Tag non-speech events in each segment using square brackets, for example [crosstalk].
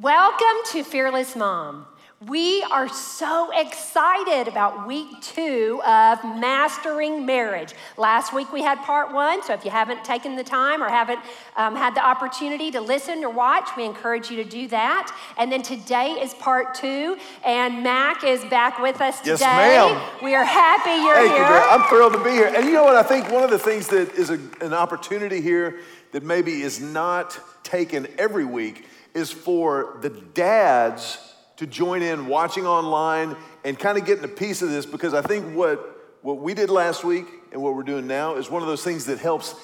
Welcome to Fearless Mom. We are so excited about week two of Mastering Marriage. Last week we had part one, so if you haven't taken the time or haven't um, had the opportunity to listen or watch, we encourage you to do that. And then today is part two, and Mac is back with us today. Yes, ma'am. We are happy you're Thank here. you. I'm thrilled to be here. And you know what? I think one of the things that is a, an opportunity here that maybe is not taken every week is for the dads to join in watching online and kind of getting a piece of this because I think what, what we did last week and what we're doing now is one of those things that helps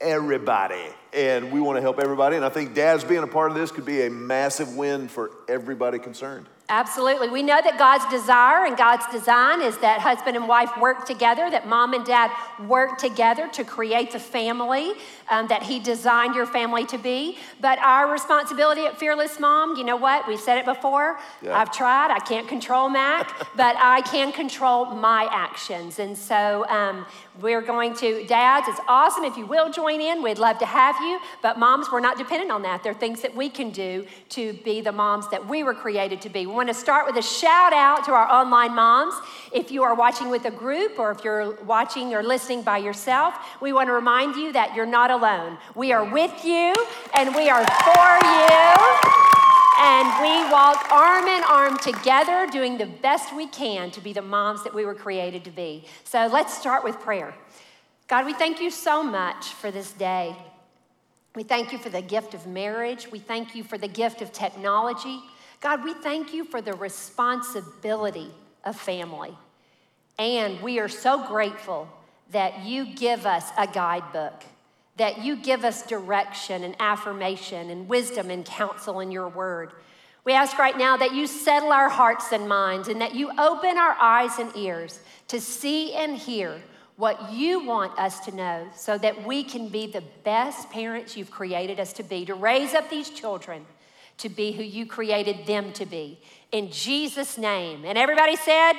everybody. And we want to help everybody. And I think dads being a part of this could be a massive win for everybody concerned. Absolutely. We know that God's desire and God's design is that husband and wife work together, that mom and dad work together to create the family um, that He designed your family to be. But our responsibility at Fearless Mom, you know what? We've said it before. Yeah. I've tried. I can't control Mac, but I can control my actions. And so um, we're going to, dads, it's awesome if you will join in. We'd love to have you. But moms, we're not dependent on that. There are things that we can do to be the moms that we were created to be. We want to start with a shout out to our online moms. If you are watching with a group or if you're watching or listening by yourself, we want to remind you that you're not alone. We are with you and we are for you. And we walk arm in arm together, doing the best we can to be the moms that we were created to be. So let's start with prayer. God, we thank you so much for this day. We thank you for the gift of marriage. We thank you for the gift of technology. God, we thank you for the responsibility of family. And we are so grateful that you give us a guidebook, that you give us direction and affirmation and wisdom and counsel in your word. We ask right now that you settle our hearts and minds and that you open our eyes and ears to see and hear what you want us to know so that we can be the best parents you've created us to be, to raise up these children to be who you created them to be. In Jesus' name. And everybody said,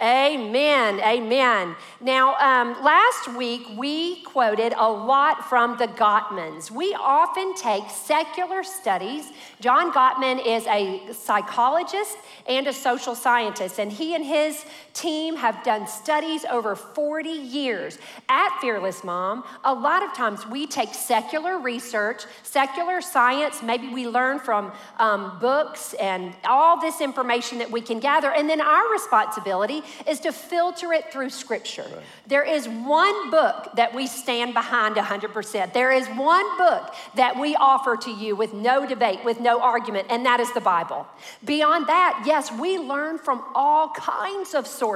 Amen. Amen. Now, um, last week we quoted a lot from the Gottmans. We often take secular studies. John Gottman is a psychologist and a social scientist, and he and his team have done studies over 40 years. At Fearless Mom, a lot of times we take secular research, secular science, maybe we learn from um, books and all this information that we can gather, and then our responsibility is to filter it through Scripture. Right. There is one book that we stand behind 100%. There is one book that we offer to you with no debate, with no argument, and that is the Bible. Beyond that, yes, we learn from all kinds of sources,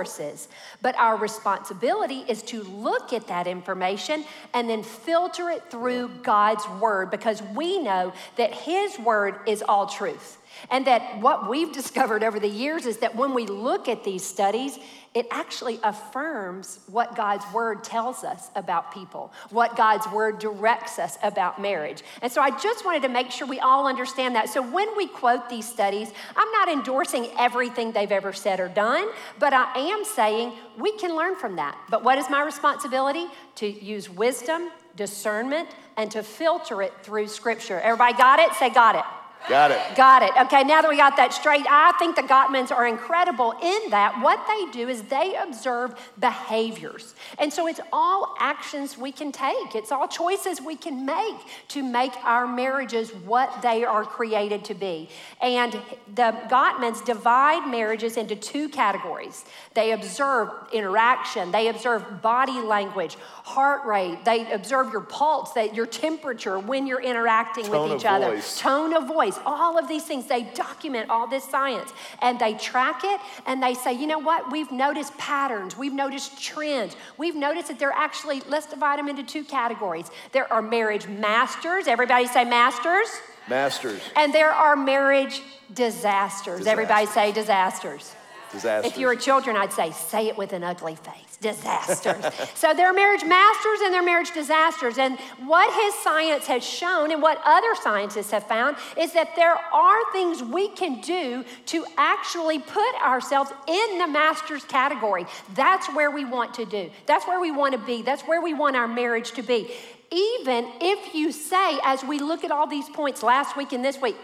but our responsibility is to look at that information and then filter it through God's Word because we know that His Word is all truth. And that what we've discovered over the years is that when we look at these studies, it actually affirms what God's word tells us about people, what God's word directs us about marriage. And so I just wanted to make sure we all understand that. So when we quote these studies, I'm not endorsing everything they've ever said or done, but I am saying we can learn from that. But what is my responsibility? To use wisdom, discernment, and to filter it through scripture. Everybody got it? Say, got it. Got it. Got it. Okay, now that we got that straight, I think the Gottmans are incredible in that what they do is they observe behaviors. And so it's all actions we can take, it's all choices we can make to make our marriages what they are created to be. And the Gottmans divide marriages into two categories they observe interaction, they observe body language, heart rate, they observe your pulse, they, your temperature when you're interacting Tone with each other, voice. tone of voice all of these things. They document all this science and they track it and they say, you know what? We've noticed patterns, we've noticed trends, we've noticed that they're actually, let's divide them into two categories. There are marriage masters, everybody say masters. Masters. And there are marriage disasters. Disasters. Everybody say disasters. Disasters. If you were children, I'd say, say it with an ugly face. Disasters. [laughs] so there are marriage masters and there are marriage disasters. And what his science has shown and what other scientists have found is that there are things we can do to actually put ourselves in the masters category. That's where we want to do. That's where we want to be. That's where we want our marriage to be. Even if you say, as we look at all these points last week and this week,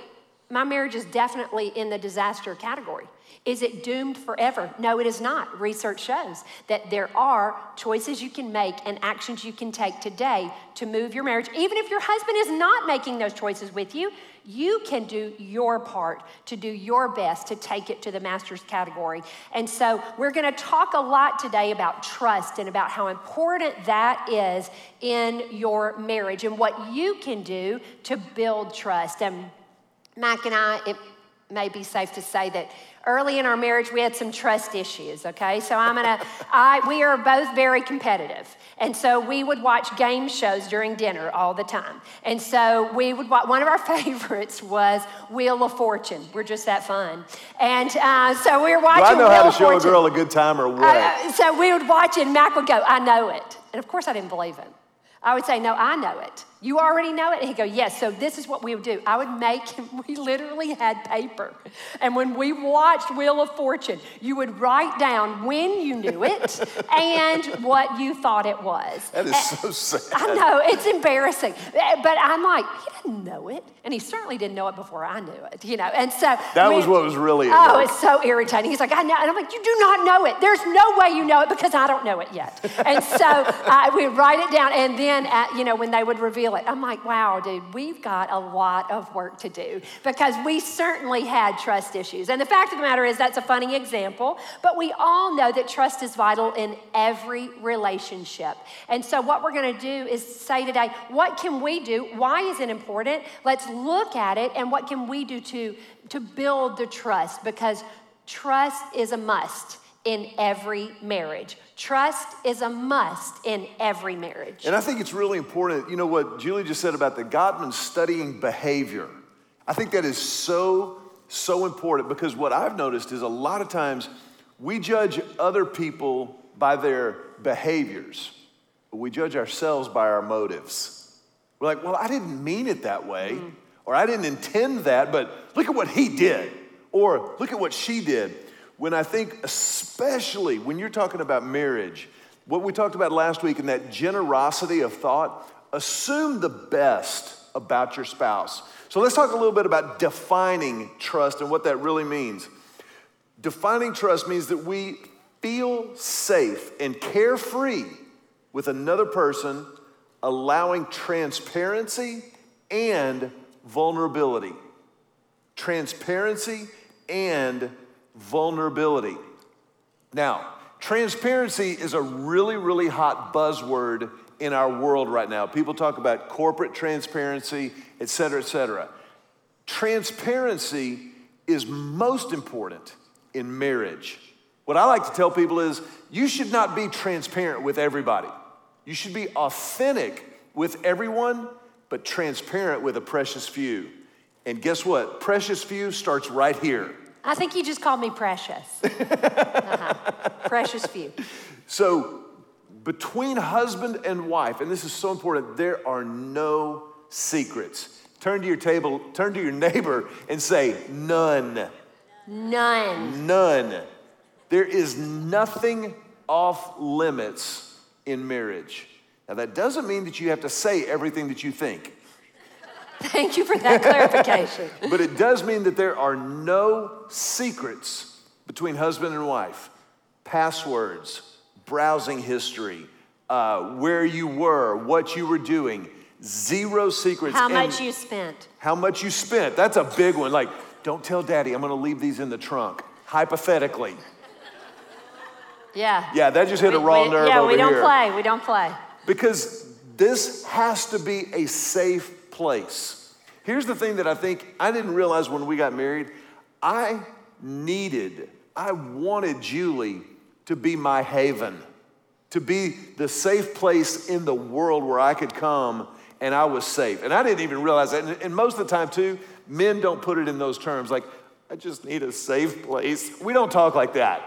my marriage is definitely in the disaster category. Is it doomed forever? No, it is not. Research shows that there are choices you can make and actions you can take today to move your marriage. Even if your husband is not making those choices with you, you can do your part to do your best to take it to the master's category. And so we're going to talk a lot today about trust and about how important that is in your marriage and what you can do to build trust. And Mac and I, may be safe to say that early in our marriage we had some trust issues okay? So i'm gonna [laughs] i we are both very competitive. And so we would watch game shows during dinner all the time. And so we would watch one of our [laughs] favorites was wheel of fortune. We're just that fun. And uh, so we were watching Do I know wheel how to show fortune. a girl a good time or what? Uh, so we would watch it and mac would go i know it. And of course i didn't believe him. I would say, No, I know it. You already know it? And he'd go, Yes. So this is what we would do. I would make, him, [laughs] we literally had paper. And when we watched Wheel of Fortune, you would write down when you knew it [laughs] and what you thought it was. that is eh, so sad. I know, it's embarrassing. Eh, but I'm like, He didn't know it. And he certainly didn't know it before I knew it, you know. And so That we- was what was really Oh, work. it's so irritating. He's like, I know. And I'm like, You do not know it. There's no way you know it because I don't know it yet. And so [laughs] uh, we write it down. And then, at, you know, when they would reveal it, I'm like, Wow, dude, we've got a lot of work to do because we certainly had trust issues. And the fact of the matter is, that's a funny example, but we all know that trust is vital in every relationship. And so, what we're going to do is say today, what can we do? Why is it important? Let's look at it and what can we do to, to build the trust because trust is a must in every marriage. Trust is a must in every marriage. And I think it's really important. You know what Julie just said about the Gottman studying behavior? I think that is so, so important because what I've noticed is a lot of times we judge other people by their behaviors, but we judge ourselves by our motives. We're like, well, I didn't mean it that way, mm. or I didn't intend that, but look at what he did, or look at what she did. When I think, especially when you're talking about marriage, what we talked about last week in that generosity of thought, assume the best about your spouse. So let's talk a little bit about defining trust and what that really means. Defining trust means that we feel safe and carefree with another person, allowing transparency and vulnerability. Transparency and vulnerability. Now, transparency is a really, really hot buzzword in our world right now. People talk about corporate transparency, et cetera, et cetera. Transparency is most important in marriage. What I like to tell people is you should not be transparent with everybody. You should be authentic with everyone, but transparent with a precious few. And guess what? Precious few starts right here. I think you just called me precious. [laughs] Uh-huh. Precious few. So, between husband and wife, and this is so important, there are no secrets. Turn to your table, turn to your neighbor and say, none. None. None. There is nothing off limits in marriage. Now, that doesn't mean that you have to say everything that you think, Thank you for that clarification. [laughs] but it does mean that there are no secrets between husband and wife. Passwords, browsing history, uh, where you were, what you were doing, zero secrets. How much you spent. How much you spent. That's a big one. Like, don't tell daddy, I'm gonna leave these in the trunk, hypothetically. Yeah. Yeah, that just hit a We- raw we- nerve Yeah, over we don't here. play. We don't play. Because this has to be a safe place. Here's the thing that I think I didn't realize when we got married. I needed, I wanted Julie to be my haven, to be the safe place in the world where I could come and I was safe. And I didn't even realize that. And, most of the time, too, men don't put it in those terms like, I just need a safe place. We don't talk like that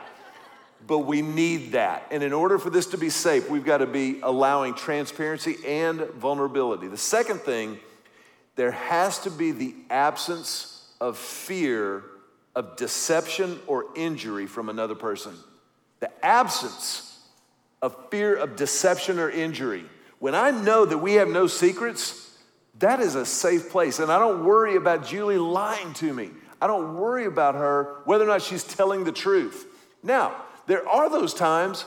but we need that. And in order for this to be safe, we've got to be allowing transparency and vulnerability. The second thing, there has to be the absence of fear of deception or injury from another person. The absence of fear of deception or injury. When I know that we have no secrets, that is a safe place. And I don't worry about Julie lying to me. I don't worry about her whether or not she's telling the truth. Now, there are those times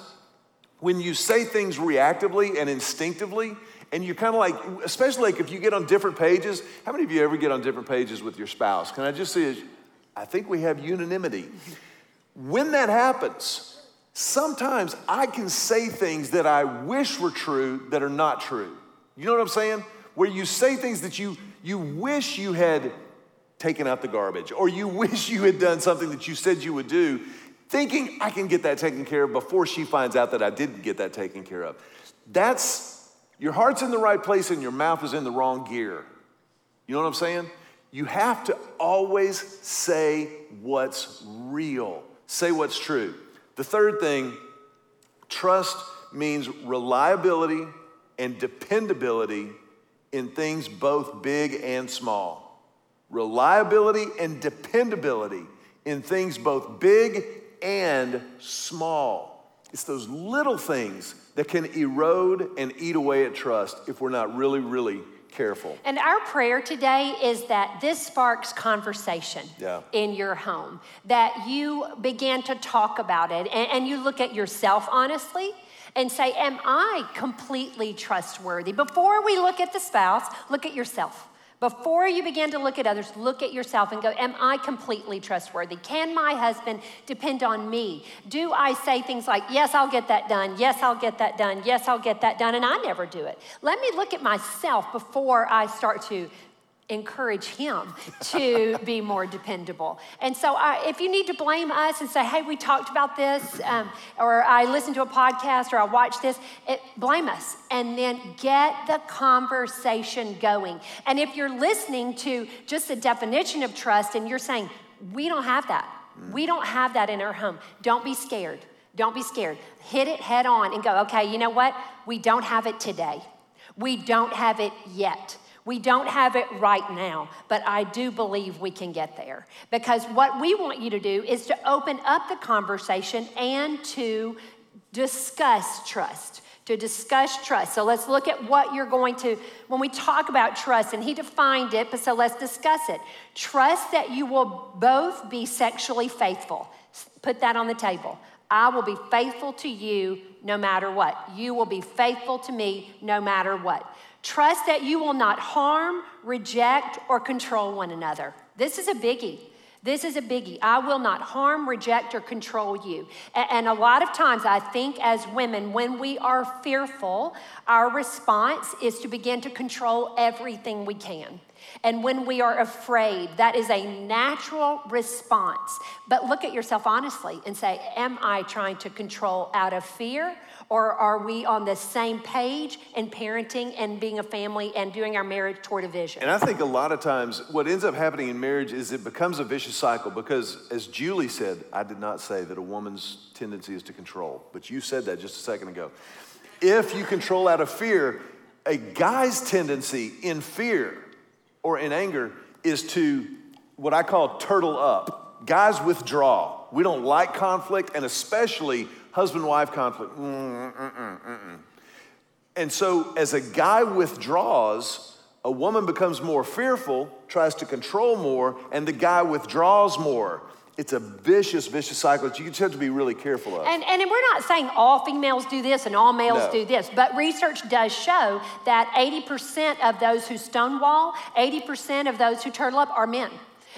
when you say things reactively and instinctively, and you're kind of like, especially like if you get on different pages. How many of you ever get on different pages with your spouse? Can I just say, I think we have unanimity. When that happens, sometimes I can say things that I wish were true that are not true. You know what I'm saying? Where you say things that you, you wish you had taken out the garbage, or you [laughs] wish you had done something that you said you would do, thinking I can get that taken care of before she finds out that I didn't get that taken care of. That's your heart's in the right place and your mouth is in the wrong gear. You know what I'm saying? You have to always say what's real, say what's true. The third thing, trust means reliability and dependability in things both big and small reliability and dependability in things both big and small. It's those little things that can erode and eat away at trust if we're not really, really careful. And our prayer today is that this sparks conversation yeah. in your home, that you begin to talk about it and, and you look at yourself honestly and say, Am I completely trustworthy? Before we look at the spouse, look at yourself. Before you begin to look at others, look at yourself and go, Am I completely trustworthy? Can my husband depend on me? Do I say things like, Yes, I'll get that done. Yes, I'll get that done. Yes, I'll get that done. And I never do it. Let me look at myself before I start to encourage him to be more dependable. And so, I, if you need to blame us and say, hey, we talked about this, um, or I listened to a podcast, or I watched this, it, blame us. And then get the conversation going. And if you're listening to just the definition of trust and you're saying, we don't have that, we don't have that in our home, don't be scared. Don't be scared. Hit it head on and go, okay, you know what? We don't have it today. We don't have it yet. We don't have it right now, but I do believe we can get there. Because what we want you to do is to open up the conversation and to discuss trust. To discuss trust. So let's look at what you're going to, when we talk about trust, and he defined it, but so let's discuss it. Trust that you will both be sexually faithful. Put that on the table. I will be faithful to you no matter what. You will be faithful to me no matter what. Trust that you will not harm, reject, or control one another. This is a biggie. This is a biggie. I will not harm, reject, or control you. And a lot of times, I think as women, when we are fearful, our response is to begin to control everything we can. And when we are afraid, that is a natural response. But look at yourself honestly and say, Am I trying to control out of fear or are we on the same page in parenting and being a family and doing our marriage toward a vision? And I think a lot of times what ends up happening in marriage is it becomes a vicious cycle because, as Julie said, I did not say that a woman's tendency is to control, but you said that just a second ago. If you control out of fear, a guy's tendency in fear or in anger is to what I call turtle up. Guys withdraw. We don't like conflict, and especially husband wife conflict. Mm, mm, mm, and so, as a guy withdraws, a woman becomes more fearful, tries to control more, and the guy withdraws more. It's a vicious, vicious cycle that you just have to be really careful of. And, and we're not saying all females do this and all males no. do this, but research does show that 80% of those who stonewall, 80% of those who turtle up are men.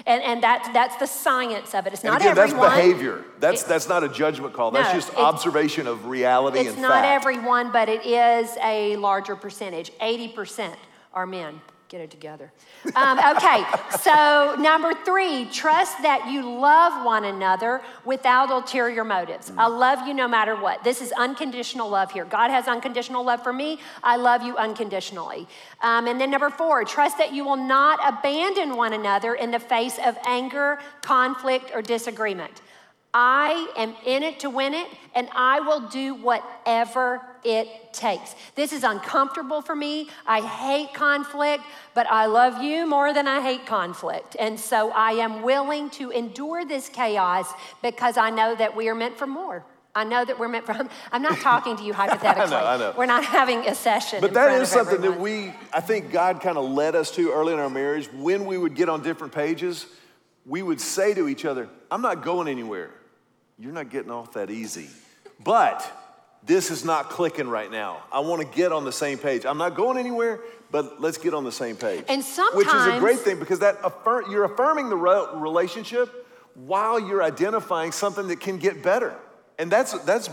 And, and that, that's the science of it. It's not again, everyone. That's behavior. That's, it, that's not a judgment call. That's no, just observation of reality and fact. It's not everyone, but it is a larger percentage. 80% are men get it together. Um, okay, so number three, trust that you love one another without ulterior motives. I love you no matter what. This is unconditional love here. God has unconditional love for me. I love you unconditionally. Um, and then number four, trust that you will not abandon one another in the face of anger, conflict, or disagreement. I am in it to win it, and I will do whatever it takes. This is uncomfortable for me. I hate conflict, but I love you more than I hate conflict. And so I am willing to endure this chaos because I know that we are meant for more. I know that we're meant for, [laughs] I'm, not talking to you hypothetically. [laughs] I know, I know. We're not having a session. But that is something that we, I think God kind of led us to early in our marriage. When we would get on different pages, we would say to each other, I'm not going anywhere. You're not getting off that easy. But this is not clicking right now. I want to get on the same page. I'm not going anywhere, but let's get on the same page. And Which is a great thing because that affirm, you're affirming the re- relationship while you're identifying something that can get better. And that's, that's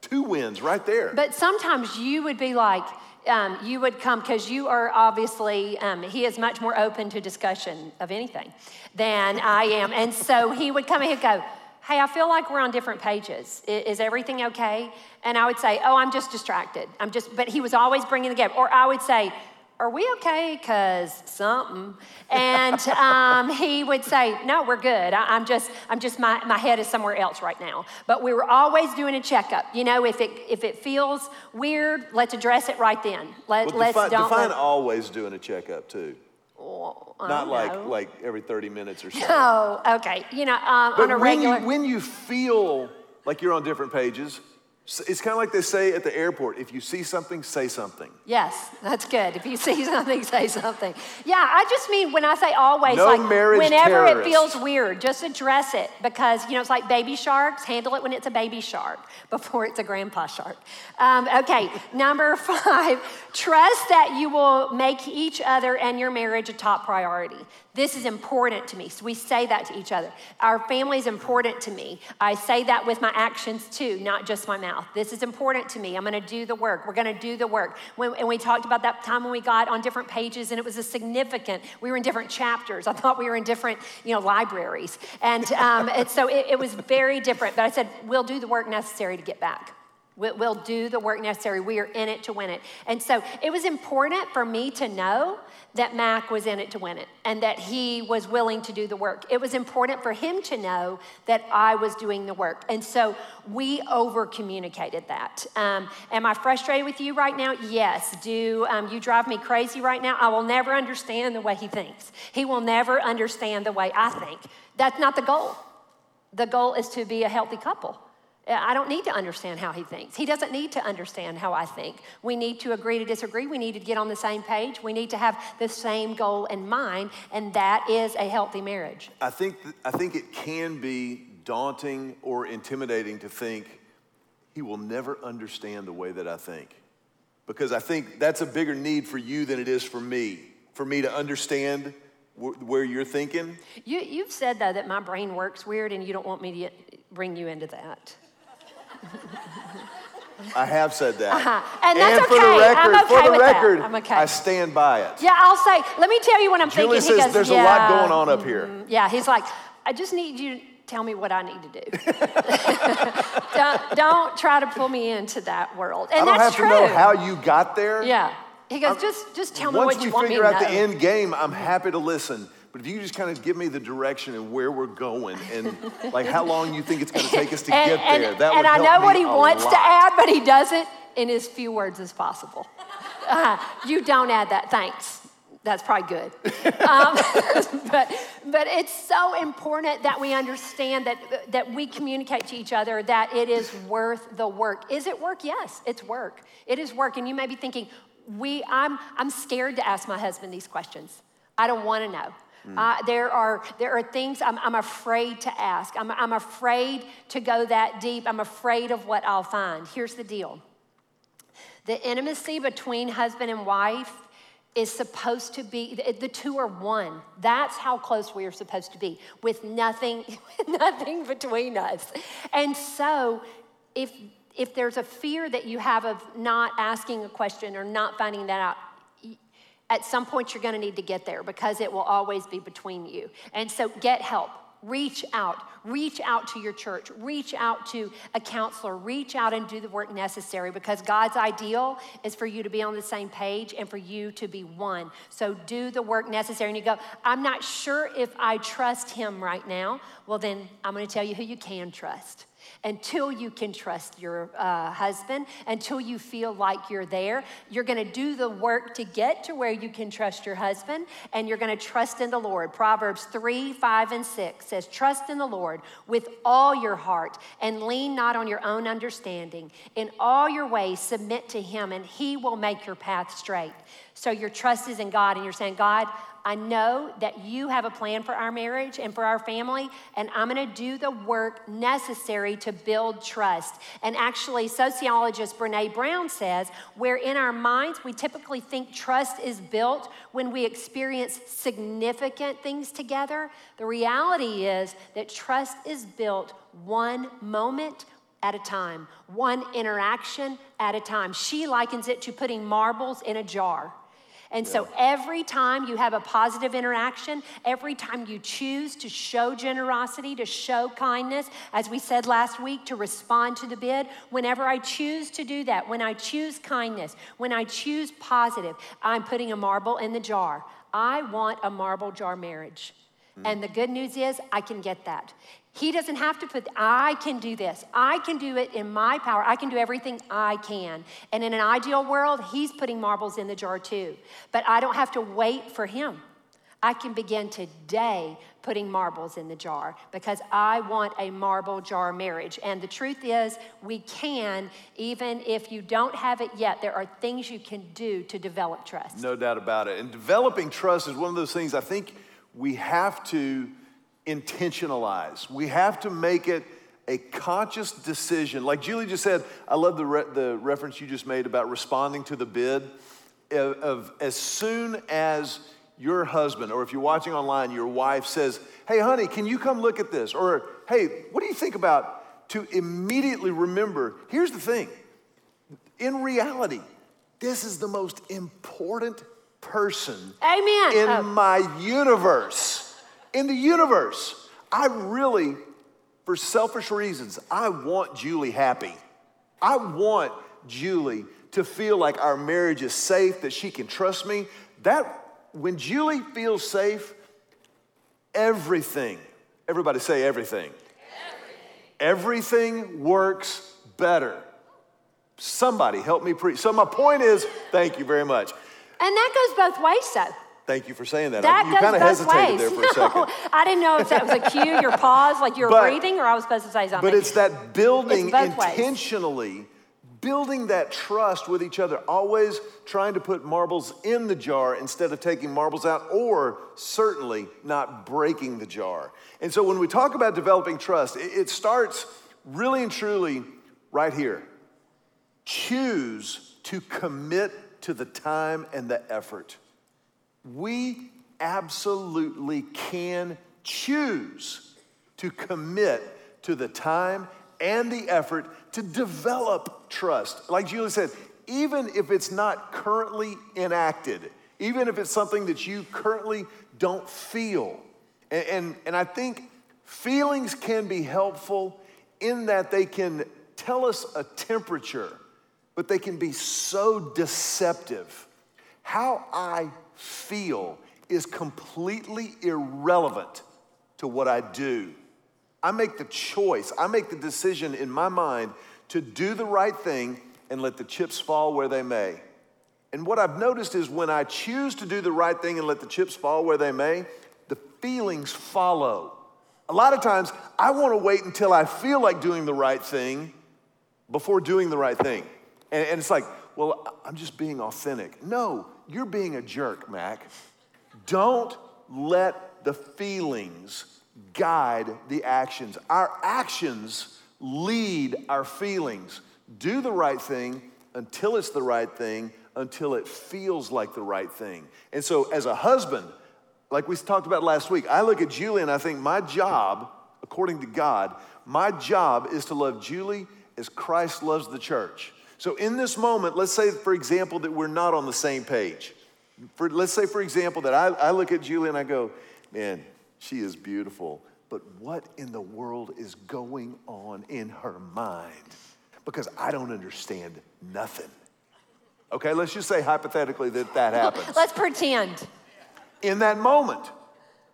two wins right there. But sometimes you would be like, um, you would come because you are obviously, um, he is much more open to discussion of anything than I am. And so he would come and he'd go, Hey, I feel like we're on different pages. Is, everything okay? And I would say, Oh, I'm just distracted. I'm just, but he was always bringing the gap. Or I would say, are we okay? Because something. And [laughs] um, he would say, no, we're good. I, am just, I'm just, my, my head is somewhere else right now. But we were always doing a checkup. You know, if it, if it feels weird, let's address it right then. Let, Well, let's define, don't. define let- always doing a checkup too. Well, Not like know. like every 30 minutes or so. Oh, okay. You know, um, But on a when regular. you, when you feel like you're on different pages, it's kind of like they say at the airport if you see something, say something. Yes, that's good. If you [laughs] see something, say something. Yeah, I just mean when I say always, No like whenever it feels weird, just address it because you know it's like baby sharks. Handle it when it's a baby shark [laughs] before it's a grandpa shark. Um, okay, [laughs] number five, trust that you will make each other and your marriage a top priority. This is important to me. So we say that to each other. Our family is important to me. I say that with my actions too, not just my mouth. This is important to me. I'm going to do the work. We're going to do the work. When, and we talked about that time when we got on different pages, and it was a significant. We were in different chapters. I thought we were in different, you know, libraries, and, um, and so it, it was very different. But I said we'll do the work necessary to get back. We'll, do the work necessary. We are in it to win it. And so it was important for me to know that Mac was in it to win it and that he was willing to do the work. It was important for him to know that I was doing the work. And so we over communicated that. Um, am I frustrated with you right now? Yes. Do um, you drive me crazy right now? I will never understand the way he thinks. He will never understand the way I think. That's not the goal. The goal is to be a healthy couple. Uh, I don't need to understand how he thinks. He doesn't need to understand how I think. We need to agree to disagree. We need to get on the same page. We need to have the same goal in mind, and that is a healthy marriage. I think, th- I think it can be daunting or intimidating to think he will never understand the way that I think. Because I think that's a bigger need for you than it is for me. For me to understand wh- where you're thinking. You, you've said, though, that my brain works weird, and you don't want me to bring you into that. I have said that. Uh-huh. And that's for the record, I'm for the with that. I'm okay. I stand by it. Yeah, I'll say, let me tell you what I'm Julie thinking. says he goes, there's yeah, a lot going on up here. mm, Yeah, he's like, I just need you to tell me what I need to do. [laughs] don't, don't try to pull me into that world. And I don't that's have true. to know how you got there. Yeah. He goes, just, just tell me Once what we you want me figure out the end game, I'm happy to listen. But if you just kind of give me the direction and where we're going and [laughs] like how long you think it's going to take us to and, get and, there, that and would I know what he wants to add, but he doesn't in as few words as possible. Uh, you don't add that, thanks. That's probably good. um, [laughs] but, but it's so important that we understand that, that we communicate to each other that it is worth the work. Is it work? Yes, it's work. It is work. And you may be thinking, we, I'm, I'm scared to ask my husband these questions. I don't want to know. Uh, there, are, there are things I'm, I'm afraid to ask. I'm, I'm afraid to go that deep. I'm afraid of what I'll find. Here's the deal the intimacy between husband and wife is supposed to be the, two are one that's how close we are supposed to be with nothing [laughs] nothing between us and so if if there's a fear that you have of not asking a question or not finding that out at some point you're going to need to get there because it will always be between you. And so get help. Reach out. Reach out to your church. Reach out to a counselor. Reach out and do the work necessary because god's ideal is for you to be on the same page and for you to be one. So do the work necessary. And you go i'm not sure if i trust him right now. Well then i'm going to tell you who you can trust until you can trust your uh, husband, until you feel like you're there. You're going to do the work to get to where you can trust your husband, and you're going to trust in the Lord. Proverbs 3, 5, and 6 says, Trust in the Lord with all your heart and lean not on your own understanding. In all your ways, submit to Him, and He will make your path straight. So your trust is in God, and you're saying, God, I know that you have a plan for our marriage and for our family, and I'm gonna do the work necessary to build trust. And actually, sociologist Brene Brown says, where in our minds we typically think trust is built when we experience significant things together, the reality is that trust is built one moment at a time, one interaction at a time. She likens it to putting marbles in a jar. And so every time you have a positive interaction, every time you choose to show generosity, to show kindness, as we said last week, to respond to the bid, whenever I choose to do that, when I choose kindness, when I choose positive, I'm putting a marble in the jar. I want a marble jar marriage. Mm. And the good news is, I can get that. He doesn't have to put, I can do this. I can do it in my power. I can do everything I can. And in an ideal world, He's putting marbles in the jar too. But I don't have to wait for Him. I can begin today putting marbles in the jar because I want a marble jar marriage. And the truth is, we can, even if you don't have it yet, there are things you can do to develop trust. No doubt about it. And developing trust is one of those things I think we have to intentionalize. We have to make it a conscious decision. Like Julie just said, I love the, re- the reference you just made about responding to the bid. Of, of as soon as your husband, or if you're watching online, your wife says, Hey, honey, can you come look at this? Or, Hey, what do you think about to immediately remember? Here's the thing in reality, this is the most important person Amen. in oh. my universe in the universe. I really, for selfish reasons, I want Julie happy. I want Julie to feel like our marriage is safe, that she can trust me. That when Julie feels safe, everything, everybody say everything. Everything, everything works better. Somebody help me preach. So my point is, thank you very much. And that goes both ways, though. Thank you for saying that. That you kind of hesitated ways. there for a [laughs] second. I didn't know if that was a cue, your [laughs] pause, like you were but, breathing, or I was supposed to say something. But it's that building it's intentionally, ways. building that trust with each other, always trying to put marbles in the jar instead of taking marbles out, or certainly not breaking the jar. And so when we talk about developing trust, it, it starts really and truly right here. Choose to commit to the time and the effort we absolutely can choose to commit to the time and the effort to develop trust. Like Julie said, even if it's not currently enacted, even if it's something that you currently don't feel. And, and, and, I think feelings can be helpful in that they can tell us a temperature, but they can be so deceptive. How I feel is completely irrelevant to what I do. I make the choice, I make the decision in my mind to do the right thing and let the chips fall where they may. And what I've noticed is when I choose to do the right thing and let the chips fall where they may, the feelings follow. A lot of times, I want to wait until I feel like doing the right thing before doing the right thing. And, and it's like, well, I'm just being authentic. No, you're being a jerk, Mac. Don't let the feelings guide the actions. Our actions lead our feelings. Do the right thing until it's the right thing, until it feels like the right thing. And so, as a husband, like we talked about last week, I look at Julie and I think my job, according to God, my job is to love Julie as Christ loves the church. So, in this moment, let's say, for example, that we're not on the same page. For, let's say, for example, that I, I look at Julie and I go, man, she is beautiful, but what in the world is going on in her mind? Because I don't understand nothing. Okay, let's just say hypothetically that that [laughs] happens. let's pretend. In that moment,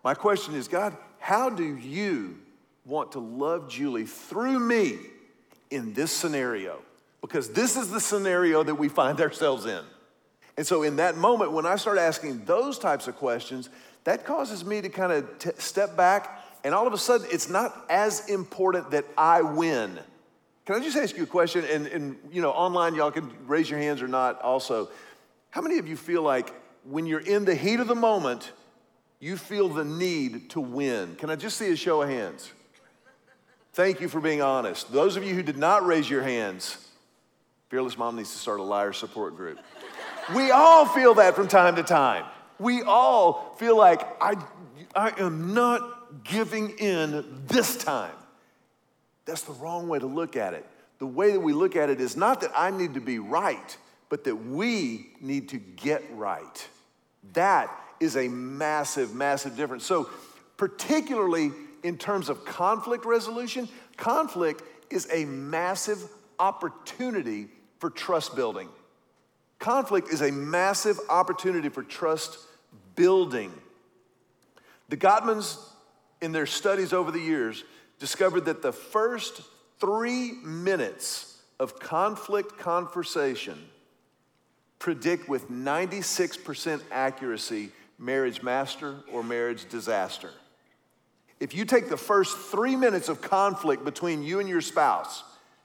my question is God, how do you want to love Julie through me in this scenario? Because this is the scenario that we find [laughs] ourselves in. And so, in that moment, when I start asking those types of questions, that causes me to kind of t- step back and all of a sudden it's not as important that I win. Can I just ask you a question? And, and you know, online y'all can raise your hands or not also. How many of you feel like when you're in the heat of the moment, you feel the need to win? Can I just see a show of hands? Thank you for being honest. Those of you who did not raise your hands, Fearless Mom needs to start a liar support group. we all feel that from time to time. We all feel like, I, I am not giving in this time. That's the wrong way to look at it. The way that we look at it is not that I need to be right, but that we need to get right. That is a massive, massive difference. So, particularly in terms of conflict resolution, conflict is a massive opportunity for trust building. Conflict is a massive opportunity for trust building. The Gottmans, in their studies over the years, discovered that the first three minutes of conflict conversation predict with 96% accuracy marriage master or marriage disaster. If you take the first three minutes of conflict between you and your spouse,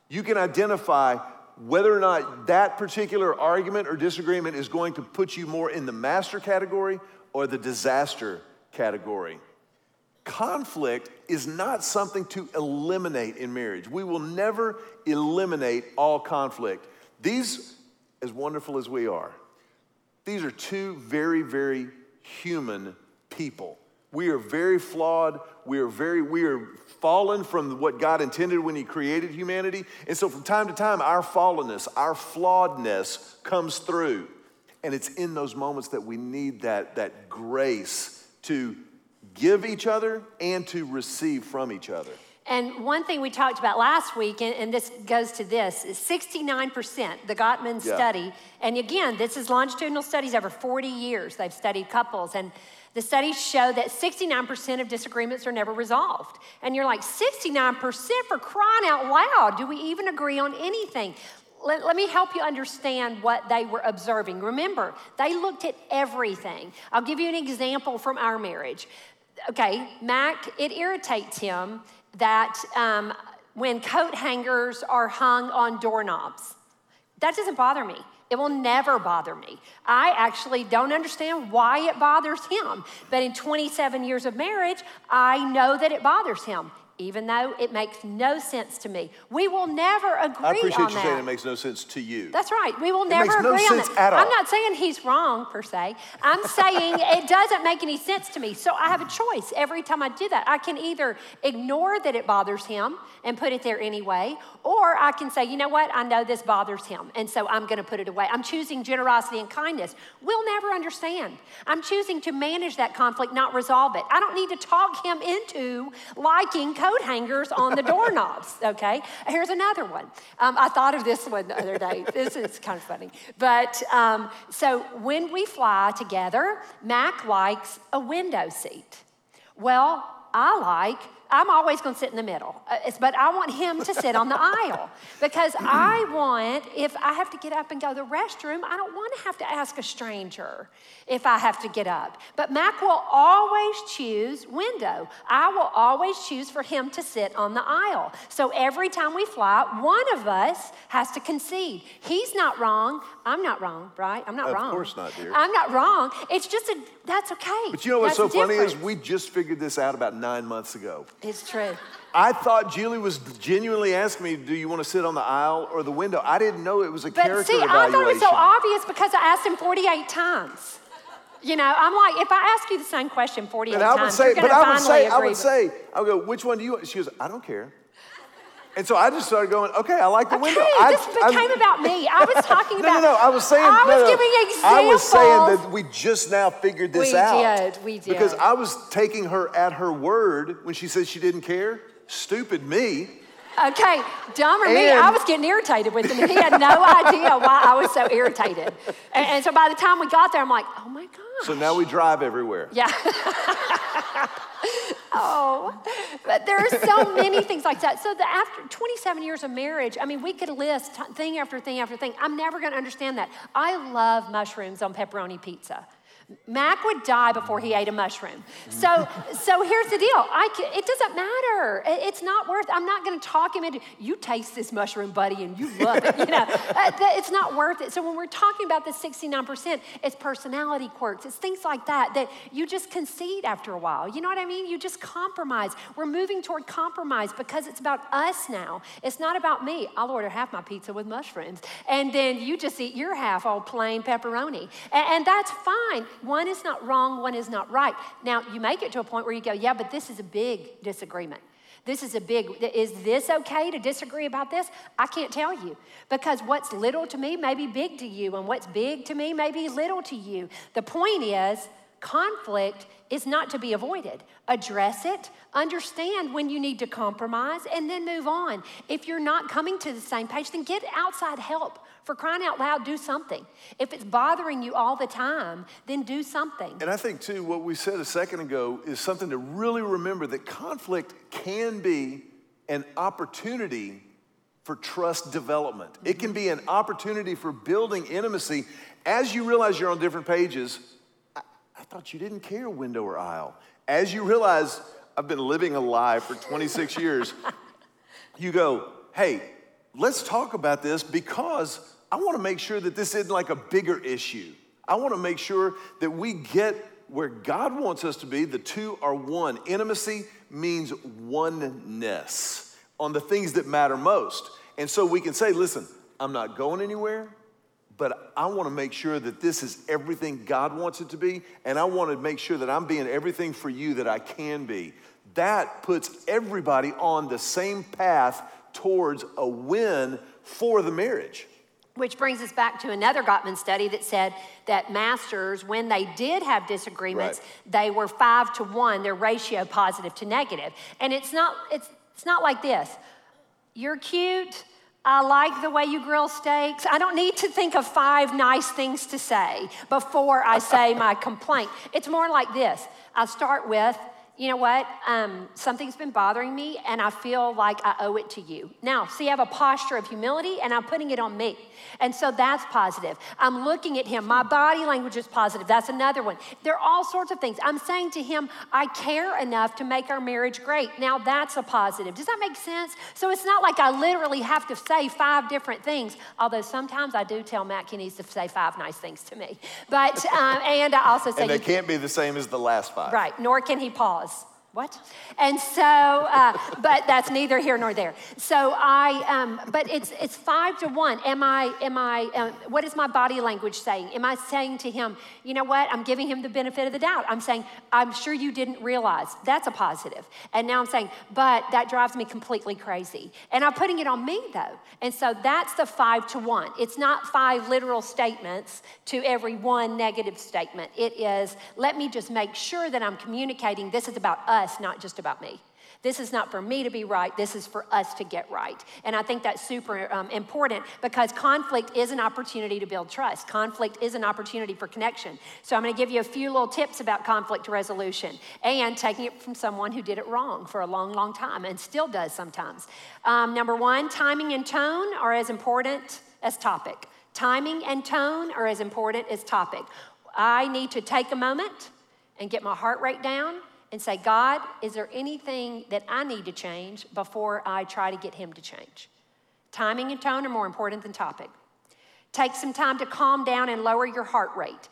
you can identify whether or not that particular argument or disagreement is going to put you more in the master category or the disaster category. Conflict is not something to eliminate in marriage. We will never eliminate all conflict. These, as wonderful as we are, these are two very, very human people. We are very flawed. We are very, we are fallen from what God intended when He created humanity. And so from time to time, our fallenness, our flawedness comes through. And it's in those moments that we need that, that grace to give each other and to receive from each other. And one thing we talked about last week, and, and this goes to this, is 69%, the Gottman Yeah. study. And again, this is longitudinal studies over 40 years. They've studied couples. And the studies show that 69% of disagreements are never resolved. And you're like, 69% for crying out loud. Do we even agree on anything? Let, let me help you understand what they were observing. Remember, they looked at everything. I'll give you an example from our marriage. Okay, Mac, it irritates him that um, when coat hangers are hung on doorknobs, that doesn't bother me. It will never bother me. I actually don't understand why it bothers him. But in 27 years of marriage, I know that it bothers him, even though it makes no sense to me. We will never agree I appreciate on you that. saying it makes no sense to you. That's right. We will It never makes no agree on sense that. at all. I'm not saying he's wrong per se. I'm [laughs] saying it doesn't make any sense to me. So I have a choice every time I do that. I can either ignore that it bothers him and put it there anyway, or I can say, you know what? I know this bothers him, and so I'm going to put it away. I'm choosing generosity and kindness. We'll never understand. I'm choosing to manage that conflict, not resolve it. I don't need to talk him into liking coat hangers on the doorknobs, [laughs] okay? Here's another one. Um, I thought of this one the other day. This is kind of funny. But um, so when we fly together, Mac likes a window seat. Well, I like, I'm always going to sit in the middle, uh, but I want him to sit on the aisle because I want, if I have to get up and go to the restroom, I don't want to have to ask a stranger if I have to get up. But Mac will always choose window. I will always choose for him to sit on the aisle. So every time we fly, one of us has to concede. He's not wrong. I'm not wrong, right? I'm not Of wrong. Of course not, dear. I'm not wrong. It's just a, that's okay. But you know what's That's so funny is we just figured this out about nine months ago. It's true. I thought Julie was genuinely asking me, "Do you want to sit on the aisle or the window?" I didn't know it was a But character see, I thought it was so obvious because I asked him 48 times. You know, I'm like, if I ask you the same question 48 and I would times, say, you're going to I would finally say, I would with- say, I would go, "Which one do you?" want? She goes, "I don't care." And so I just started going, "Okay, I like the Okay, window." I, this became about me. I was talking [laughs] No, about. no, no. I was saying. I no, was no. giving examples. I was saying that we just now figured this We out. We did, we did. Because. I was taking her at her word when she said she didn't care. Stupid me. Okay, dumber me. I was getting irritated with him, and he had no idea why I was so irritated. And, and so by the time we got there, I'm like, oh my gosh. So now we drive everywhere. Yeah. [laughs] oh, but there are so many things like that. So the after 27 years of marriage, I mean, we could list thing after thing after thing. I'm never going to understand that. I love mushrooms on pepperoni pizza. Mac would die before he ate a mushroom. So, so here's the deal. I can, it doesn't matter. It's not worth. I'm not going to talk him into. You taste this mushroom, buddy, and you love it. You know, [laughs] uh, it's not worth it. So when we're talking about the 69%, it's personality quirks. It's things like that that you just concede after a while. You know what I mean? You just compromise. We're moving toward compromise because it's about us now. It's not about me. I'll order half my pizza with mushrooms, and then you just eat your half all plain pepperoni, and, and that's fine. One is not wrong, one is not right. Now, you make it to a point where you go, yeah, but this is a big disagreement. This is a big, is this okay to disagree about this? I can't tell you because what's little to me may be big to you, and what's big to me may be little to you. The point is, conflict is not to be avoided. Address it, understand when you need to compromise, and then move on. If you're not coming to the same page, then get outside help. For crying out loud, do something. If it's bothering you all the time, then do something. And I think, too, what we said a second ago is something to really remember that conflict can be an opportunity for trust development. Mm-hmm. It can be an opportunity for building intimacy. As you realize you're on different pages, I, I thought you didn't care window or aisle. As you realize I've been living a lie for 26 years, [laughs] you go, hey, let's talk about this because I want to make sure that this isn't like a bigger issue. I want to make sure that we get where God wants us to be. The two are one. Intimacy means oneness on the things that matter most. And so we can say, listen, I'm not going anywhere, but I want to make sure that this is everything God wants it to be. And I want to make sure that I'm being everything for you that I can be. That puts everybody on the same path towards a win for the marriage. Which brings us back to another Gottman study that said that masters, when they did have disagreements, right. they were five to one, their ratio positive to negative. And it's not, it's, it's not like this. You're cute. I like the way you grill steaks. I don't need to think of five nice things to say before I say my [laughs] complaint. It's more like this. I start with, you know what? Um, something's been bothering me, and I feel like I owe it to you. Now, see, I have a posture of humility, and I'm putting it on me. And so that's positive. I'm looking at him. My body language is positive. That's another one. There are all sorts of things. I'm saying to him, I care enough to make our marriage great. Now, that's a positive. Does that make sense? So it's not like I literally have to say five different things, although sometimes I do tell Mac he needs to say five nice things to me. But, um, and I also say, and they can't be the same as the last five. Right, nor can he pause. What? And so, uh, but that's neither here nor there. So I, um, but it's it's five to one. Am I? Am I? Uh, what is my body language saying? Am I saying to him, you know what? I'm giving him the benefit of the doubt. I'm saying, I'm sure you didn't realize. That's a positive. And now I'm saying, but that drives me completely crazy. And I'm putting it on me though. And so that's the five to one. It's not five literal statements to every one negative statement. It is, let me just make sure that I'm communicating. This is about us us, not just about me. This is not for me to be right, this is for us to get right. And I think that's super um, important because conflict is an opportunity to build trust. Conflict is an opportunity for connection. So I'm going to give you a few little tips about conflict resolution and taking it from someone who did it wrong for a long, long time and still does sometimes. Um, number one, timing and tone are as important as topic. Timing and tone are as important as topic. I need to take a moment and get my heart rate down and say, God, is there anything that I need to change before I try to get him to change? Timing and tone are more important than topic. Take some time to calm down and lower your heart rate.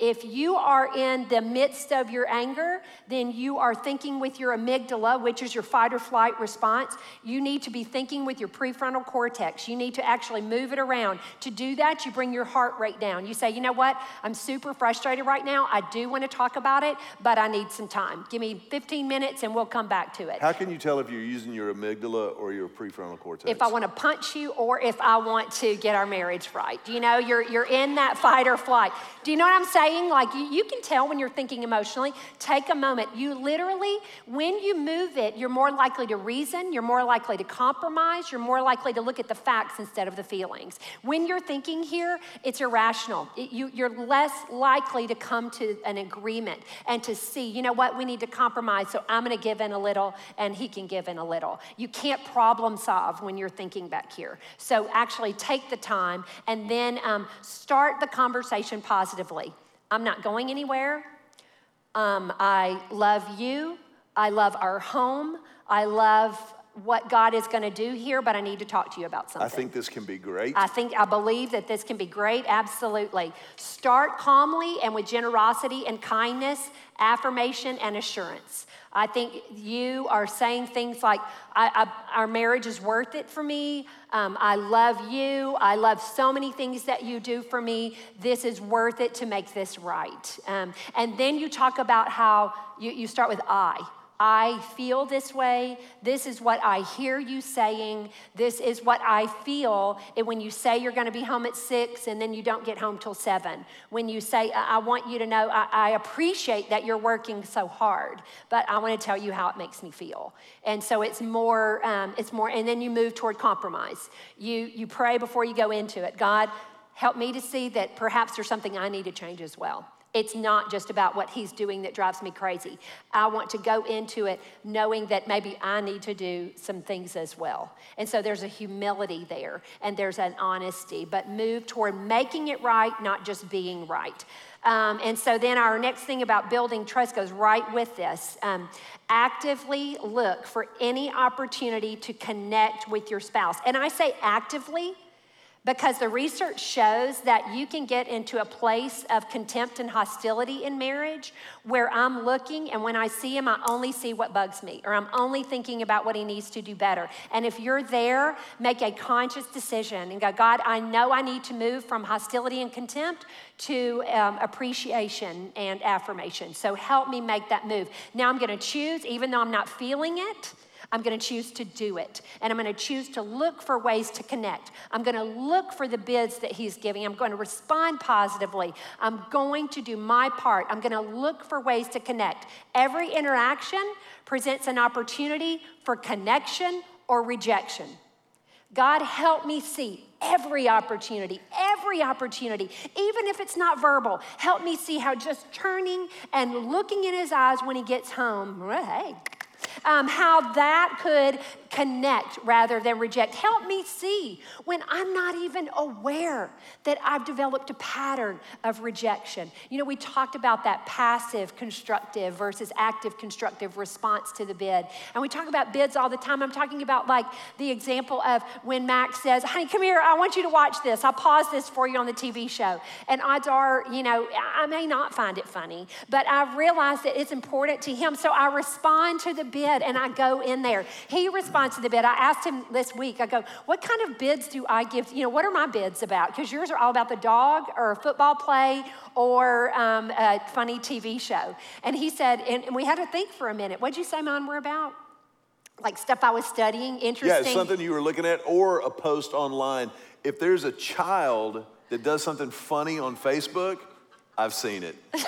If you are in the midst of your anger, then you are thinking with your amygdala, which is your fight or flight response. You need to be thinking with your prefrontal cortex. You need to actually move it around. To do that, you bring your heart rate down. You say, you know what? I'm super frustrated right now. I do want to talk about it, but I need some time. Give me 15 minutes and we'll come back to it. How can you tell if you're using your amygdala or your prefrontal cortex? If I want to punch you or if I want to get our marriage right. You know, you're, you're in that fight or flight. Do you know what I'm saying? Saying? Like you, you, can tell when you're thinking emotionally. Take a moment. You literally, when you move it, you're more likely to reason, you're more likely to compromise, you're more likely to look at the facts instead of the feelings. When you're thinking here, it's irrational. It, you, you're less likely to come to an agreement and to see, you know what, we need to compromise, so I'm gonna give in a little and he can give in a little. You can't problem solve when you're thinking back here. So actually take the time and then um, start the conversation positively. I'm not going anywhere. Um, I love you. I love our home. I love what God is going to do here, but I need to talk to you about something. I think this can be great. I think, I believe that this can be great, absolutely. Start calmly and with generosity and kindness, affirmation and assurance. I think you are saying things like, I, I, Our marriage is worth it for me. Um, I love you. I love so many things that you do for me. This is worth it to make this right. Um, and then you talk about how you, you start with I. I feel this way. This is what I hear you saying. This is what I feel. And when you say you're going to be home at six and then you don't get home till seven, when you say, I, want you to know, I, I appreciate that you're working so hard, but I want to tell you how it makes me feel. And so it's more, um, it's more, and then you move toward compromise. You, you pray before you go into it. God, help me to see that perhaps there's something I need to change as well. It's not just about what he's doing that drives me crazy. I want to go into it knowing that maybe I need to do some things as well. And so there's a humility there and there's an honesty, but move toward making it right, not just being right. Um, and so then our next thing about building trust goes right with this. Um, actively look for any opportunity to connect with your spouse. And I say actively because the research shows that you can get into a place of contempt and hostility in marriage where I'm looking and when I see him, I only see what bugs me or I'm only thinking about what he needs to do better. And if you're there, make a conscious decision and go, God, I know I need to move from hostility and contempt to um, appreciation and affirmation. So help me make that move. Now I'm going to choose, even though I'm not feeling it. I'm going to choose to do it. And I'm going to choose to look for ways to connect. I'm going to look for the bids that he's giving. I'm going to respond positively. I'm going to do my part. I'm going to look for ways to connect. Every interaction presents an opportunity for connection or rejection. God, help me see every opportunity, every opportunity, even if it's not verbal. Help me see how just turning and looking in his eyes when he gets home, well, hey, um, how that could connect rather than reject. Help me see when I'm not even aware that I've developed a pattern of rejection. You know, we talked about that passive constructive versus active constructive response to the bid. And we talk about bids all the time. I'm talking about like the example of when Max says, honey, come here, I want you to watch this. I'll pause this for you on the TV show. And odds are, you know, I may not find it funny, but I've realized that it's important to him. So I respond to the bid and I go in there. He responds to the bid. I asked him this week, I go, what kind of bids do I give? You know, what are my bids about? Because yours are all about the dog or football play or um, a funny TV show. And he said, and, and we had to think for a minute. What'd you say mine were about? Like stuff I was studying, interesting? Yeah, something you were looking at or a post online. If there's a child that does something funny on Facebook, I've seen it. [laughs]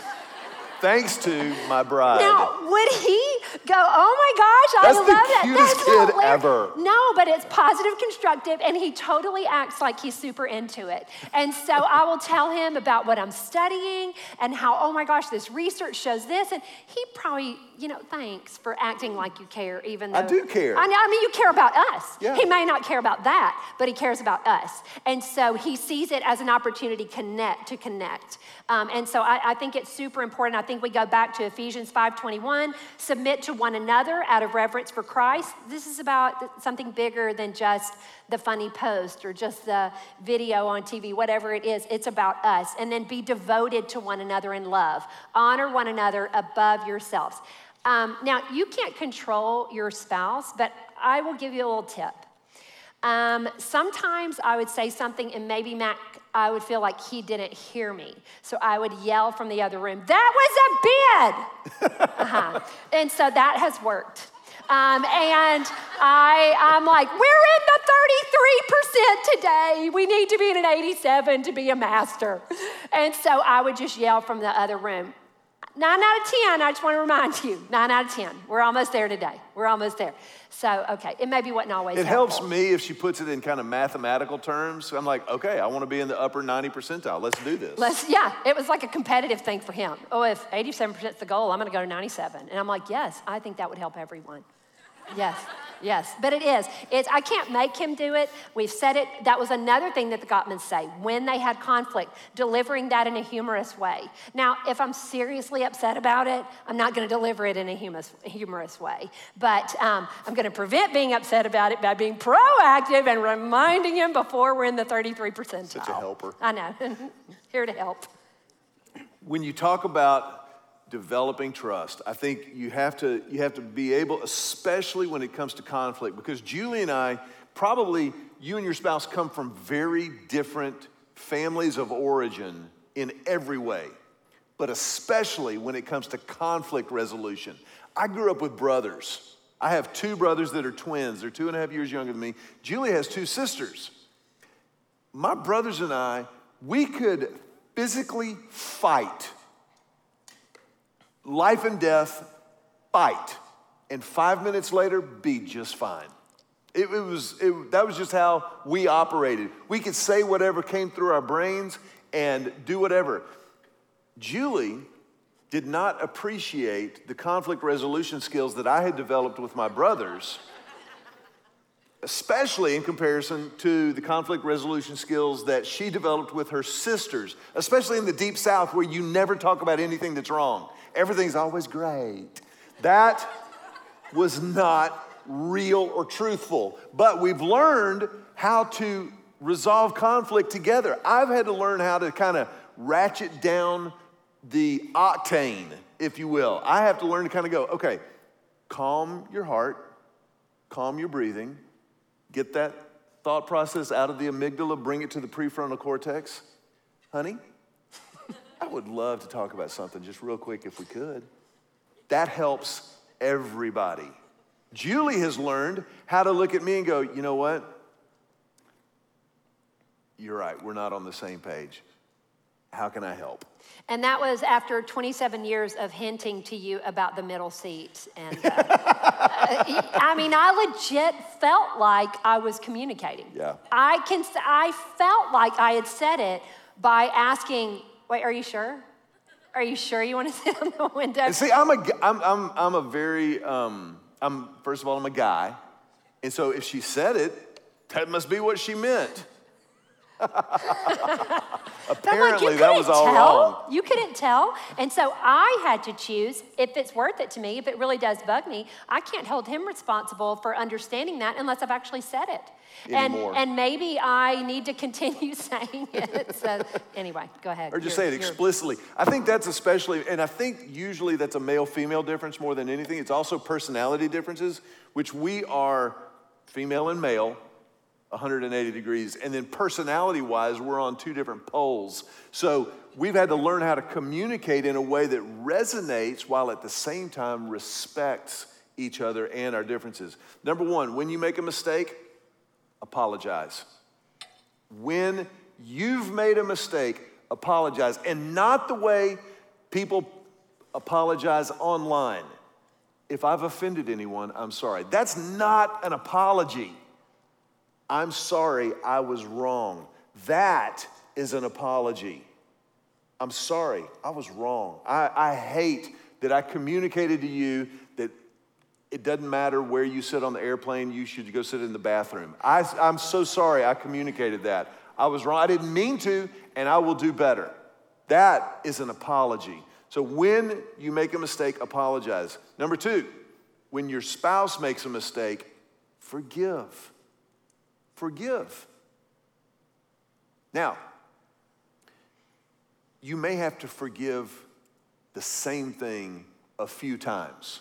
Thanks to my bride. Now, would he go, oh my gosh, That's I love the that. cutest That's kid hilarious." ever. No, but it's positive, constructive, and he totally acts like he's super into it. And so I will tell him about what I'm studying and how, oh my gosh, this research shows this. And he probably, you know, thanks for acting like you care, even though I do care. I, know, I mean, you care about us. Yeah. He may not care about that, but he cares about us. And so he sees it as an opportunity connect to connect. Um, and so I, I think it's super important. I think we go back to Ephesians 5:21, submit to one another out of reverence for Christ. This is about something bigger than just the funny post or just the video on TV, whatever it is. It's about us. And then be devoted to one another in love. Honor one another above yourselves. Um, now, you can't control your spouse, but I will give you a little tip. Um, sometimes I would say something, and maybe Mac, I would feel like he didn't hear me. So I would yell from the other room, That was a bid! uh-huh. [laughs] And so that has worked. Um, and I, I'm like, we're in the 33% today. We need to be in an 87 to be a master. And so I would just yell from the other room. Nine out of 10, I just want to remind you, nine out of 10. We're almost there today. We're almost there. So, okay, it maybe wasn't always It helpful. helps me if she puts it in kind of mathematical terms. I'm like, okay, I want to be in the upper 90 percentile. Let's do this. Let's, yeah, it was like a competitive thing for him. Oh, if 87% is the goal, I'm going to go to 97. And I'm like, yes, I think that would help everyone. Yes, Yes, but it is. It's, I can't make him do it. We've said it. That was another thing that the Gottmans say when they had conflict, delivering that in a humorous way. Now, if I'm seriously upset about it, I'm not going to deliver it in a humorous, humorous way. But um, I'm going to prevent being upset about it by being proactive and reminding him before we're in the 33 percentile. Such a helper. I know. [laughs] Here to help. When you talk about developing trust. I think you have to you have to be able, especially when it comes to conflict, because Julie and I probably you and your spouse come from very different families of origin in every way, but especially when it comes to conflict resolution. I grew up with brothers. I have two brothers that are twins. They're two and a half years younger than me. Julie has two sisters. My brothers and I, we could physically fight life and death fight, and five minutes later, be just fine. It, it was, it, that was just how we operated. We could say whatever came through our brains and do whatever. Julie did not appreciate the conflict resolution skills that I had developed with my brothers, especially in comparison to the conflict resolution skills that she developed with her sisters, especially in the deep south where you never talk about anything that's wrong everything's always great. That was not real or truthful. But we've learned how to resolve conflict together. I've had to learn how to kind of ratchet down the octane, if you will. I have to learn to kind of go, okay, calm your heart, calm your breathing, get that thought process out of the amygdala, bring it to the prefrontal cortex. Honey, I would love to talk about something just real quick if we could. That helps everybody. Julie has learned how to look at me and go, you know what? You're right, we're not on the same page. How can I help? And that was after 27 years of hinting to you about the middle seat. And uh, [laughs] I mean, I legit felt like I was communicating. Yeah. I can. I felt like I had said it by asking Wait, are you sure? Are you sure you want to [laughs] sit on the window? see, I'm a, I'm, I'm, I'm a very, um, I'm, first of all, I'm a guy. And so if she said it, that must be what she meant. Apparently, like, that was all tell. wrong. You couldn't tell. And so I had to choose if it's worth it to me, if it really does bug me. I can't hold him responsible for understanding that unless I've actually said it. And, and maybe I need to continue [laughs] saying it. So, anyway, go ahead. Or just you're, say it explicitly. I think that's especially, and I think usually that's a male female difference more than anything. It's also personality differences, which we are female and male 180 degrees. And then personality wise, we're on two different poles. So we've had to learn how to communicate in a way that resonates while at the same time respects each other and our differences. Number one, when you make a mistake, apologize. When you've made a mistake, apologize. And not the way people apologize online. If I've offended anyone, I'm sorry. That's not an apology. I'm sorry, I was wrong. That is an apology. I'm sorry, I was wrong. I, I hate that I communicated to you that it doesn't matter where you sit on the airplane, you should go sit in the bathroom. I, I'm so sorry I communicated that. I was wrong. I didn't mean to, and I will do better. That is an apology. So when you make a mistake, apologize. Number two, when your spouse makes a mistake, forgive forgive. Now, you may have to forgive the same thing a few times.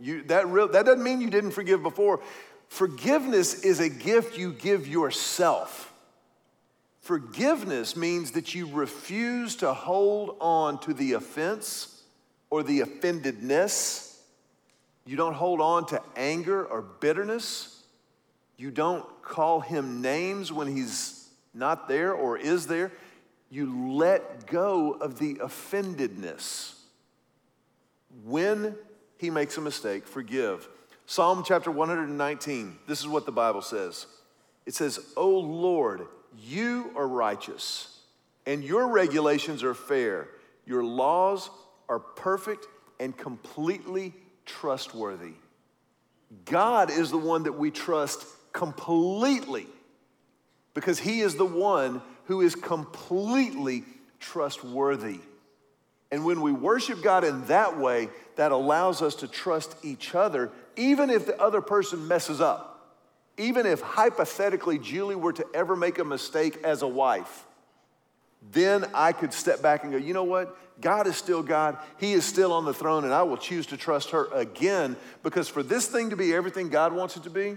You, that, real, that doesn't mean you didn't forgive before. Forgiveness is a gift you give yourself. Forgiveness means that you refuse to hold on to the offense or the offendedness. You don't hold on to anger or bitterness. You don't call him names when he's not there or is there. You let go of the offendedness. When he makes a mistake, forgive. Psalm chapter 119, this is what the Bible says it says, O Lord, you are righteous, and your regulations are fair. Your laws are perfect and completely trustworthy. God is the one that we trust completely because He is the one who is completely trustworthy. And when we worship God in that way, that allows us to trust each other, even if the other person messes up. Even if hypothetically Julie were to ever make a mistake as a wife, then I could step back and go, you know what? God is still God. He is still on the throne, and I will choose to trust her again because for this thing to be everything God wants it to be,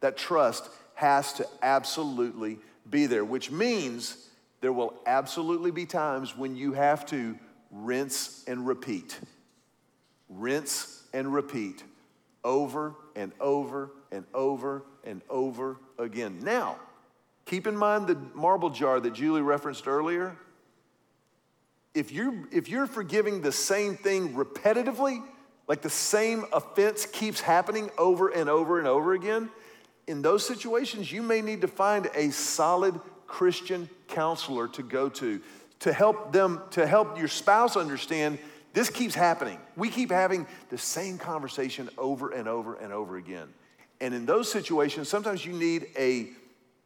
that trust has to absolutely be there, which means there will absolutely be times when you have to rinse and repeat. Rinse and repeat over and over and over and over again. Now, keep in mind the marble jar that Julie referenced earlier. If you're, if you're forgiving the same thing repetitively, like the same offense keeps happening over and over and over again, in those situations, you may need to find a solid Christian counselor to go to to help them, to help your spouse understand this keeps happening. We keep having the same conversation over and over and over again. And in those situations, sometimes you need a,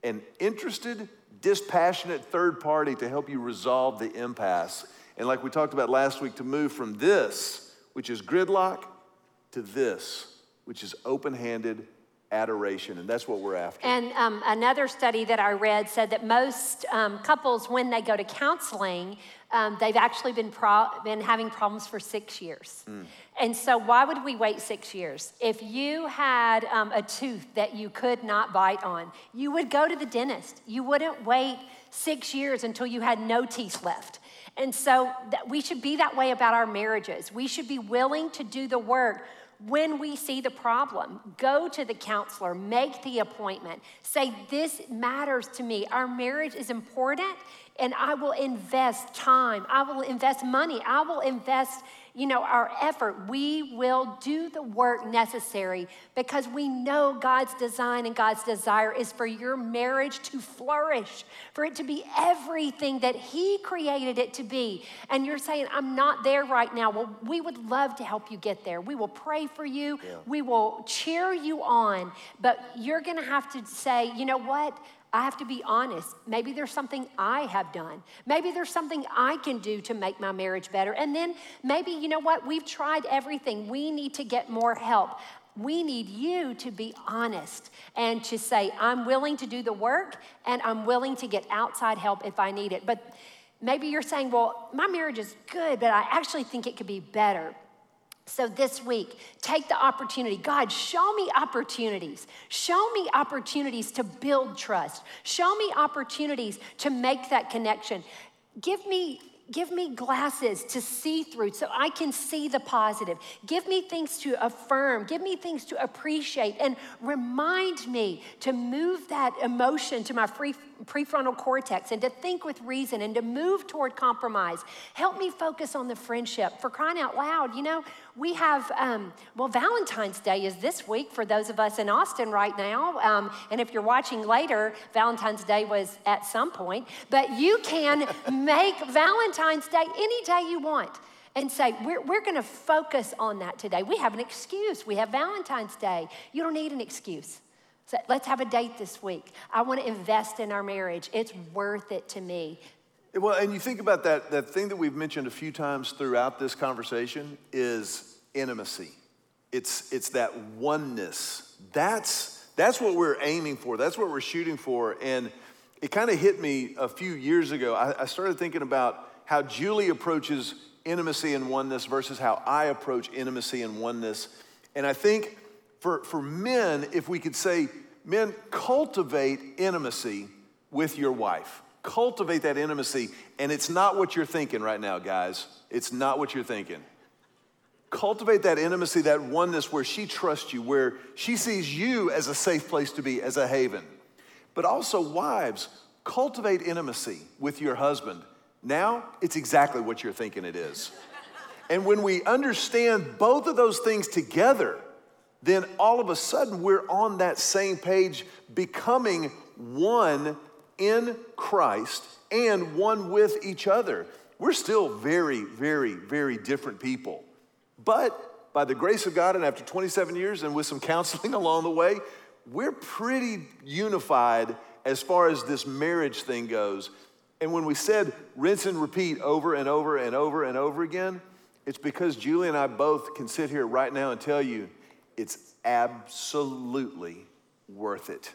an interested, dispassionate third party to help you resolve the impasse. And like we talked about last week, to move from this, which is gridlock, to this, which is open handed adoration, and that's what we're after. And um, another study that I read said that most um, couples, when they go to counseling, um, they've actually been, pro- been having problems for six years. Mm. And so, why would we wait six years? If you had um, a tooth that you could not bite on, you would go to the dentist. You wouldn't wait six years until you had no teeth left. And so, that we should be that way about our marriages. We should be willing to do the work when we see the problem, go to the counselor, make the appointment, say, This matters to me. Our marriage is important, and I will invest time, I will invest money, I will invest you know, our effort. We will do the work necessary because we know God's design and God's desire is for your marriage to flourish, for it to be everything that He created it to be. And you're saying, I'm not there right now. Well, we would love to help you get there. We will pray for you, yeah. we will cheer you on, but you're gonna have to say, you know what? I have to be honest. Maybe there's something I have done. Maybe there's something I can do to make my marriage better. And then maybe, you know what? We've tried everything. We need to get more help. We need you to be honest and to say, I'm willing to do the work and I'm willing to get outside help if I need it. But maybe you're saying, well, my marriage is good, but I actually think it could be better. So this week, take the opportunity. God, show me opportunities. Show me opportunities to build trust. Show me opportunities to make that connection. Give me Give me glasses to see through so I can see the positive. Give me things to affirm. Give me things to appreciate and remind me to move that emotion to my free, prefrontal cortex and to think with reason and to move toward compromise. Help me focus on the friendship. For crying out loud, you know, we have, um, well, Valentine's Day is this week for those of us in Austin right now. Um, and if you're watching later, Valentine's Day was at some point. But you can [laughs] make Valentine's Day any day you want and say, we're, we're going to focus on that today. We have an excuse. We have Valentine's Day. You don't need an excuse. So let's have a date this week. I want to invest in our marriage. It's worth it to me. Well, and you think about that, that thing that we've mentioned a few times throughout this conversation is intimacy. It's, it's that oneness. That's, that's what we're aiming for. That's what we're shooting for. And it kind of hit me a few years ago. I, I started thinking about how Julie approaches intimacy and oneness versus how I approach intimacy and oneness. And I think for, for men, if we could say, men, cultivate intimacy with your wife cultivate that intimacy. And it's not what you're thinking right now, guys. It's not what you're thinking. Cultivate that intimacy, that oneness where she trusts you, where she sees you as a safe place to be, as a haven. But also, wives, cultivate intimacy with your husband. Now, it's exactly what you're thinking it is. And when we understand both of those things together, then all of a sudden we're on that same page, becoming one in Christ and one with each other. We're still very, very, very different people. But by the grace of God and after 27 years and with some counseling [laughs] along the way, we're pretty unified as far as this marriage thing goes. And when we said rinse and repeat over and over and over and over again, it's because Julie and I both can sit here right now and tell you it's absolutely worth it.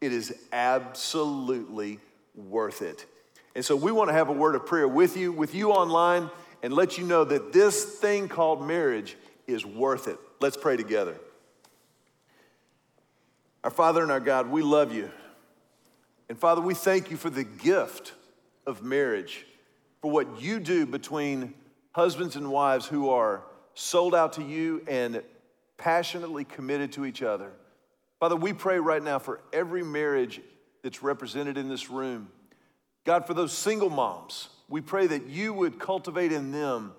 It is absolutely worth it. And so we want to have a word of prayer with you, with you online, and let you know that this thing called marriage is worth it. Let's pray together. Our Father and our God, we love you. And Father, we thank you for the gift of marriage, for what you do between husbands and wives who are sold out to you and passionately committed to each other. Father, we pray right now for every marriage that's represented in this room. God, for those single moms, we pray that you would cultivate in them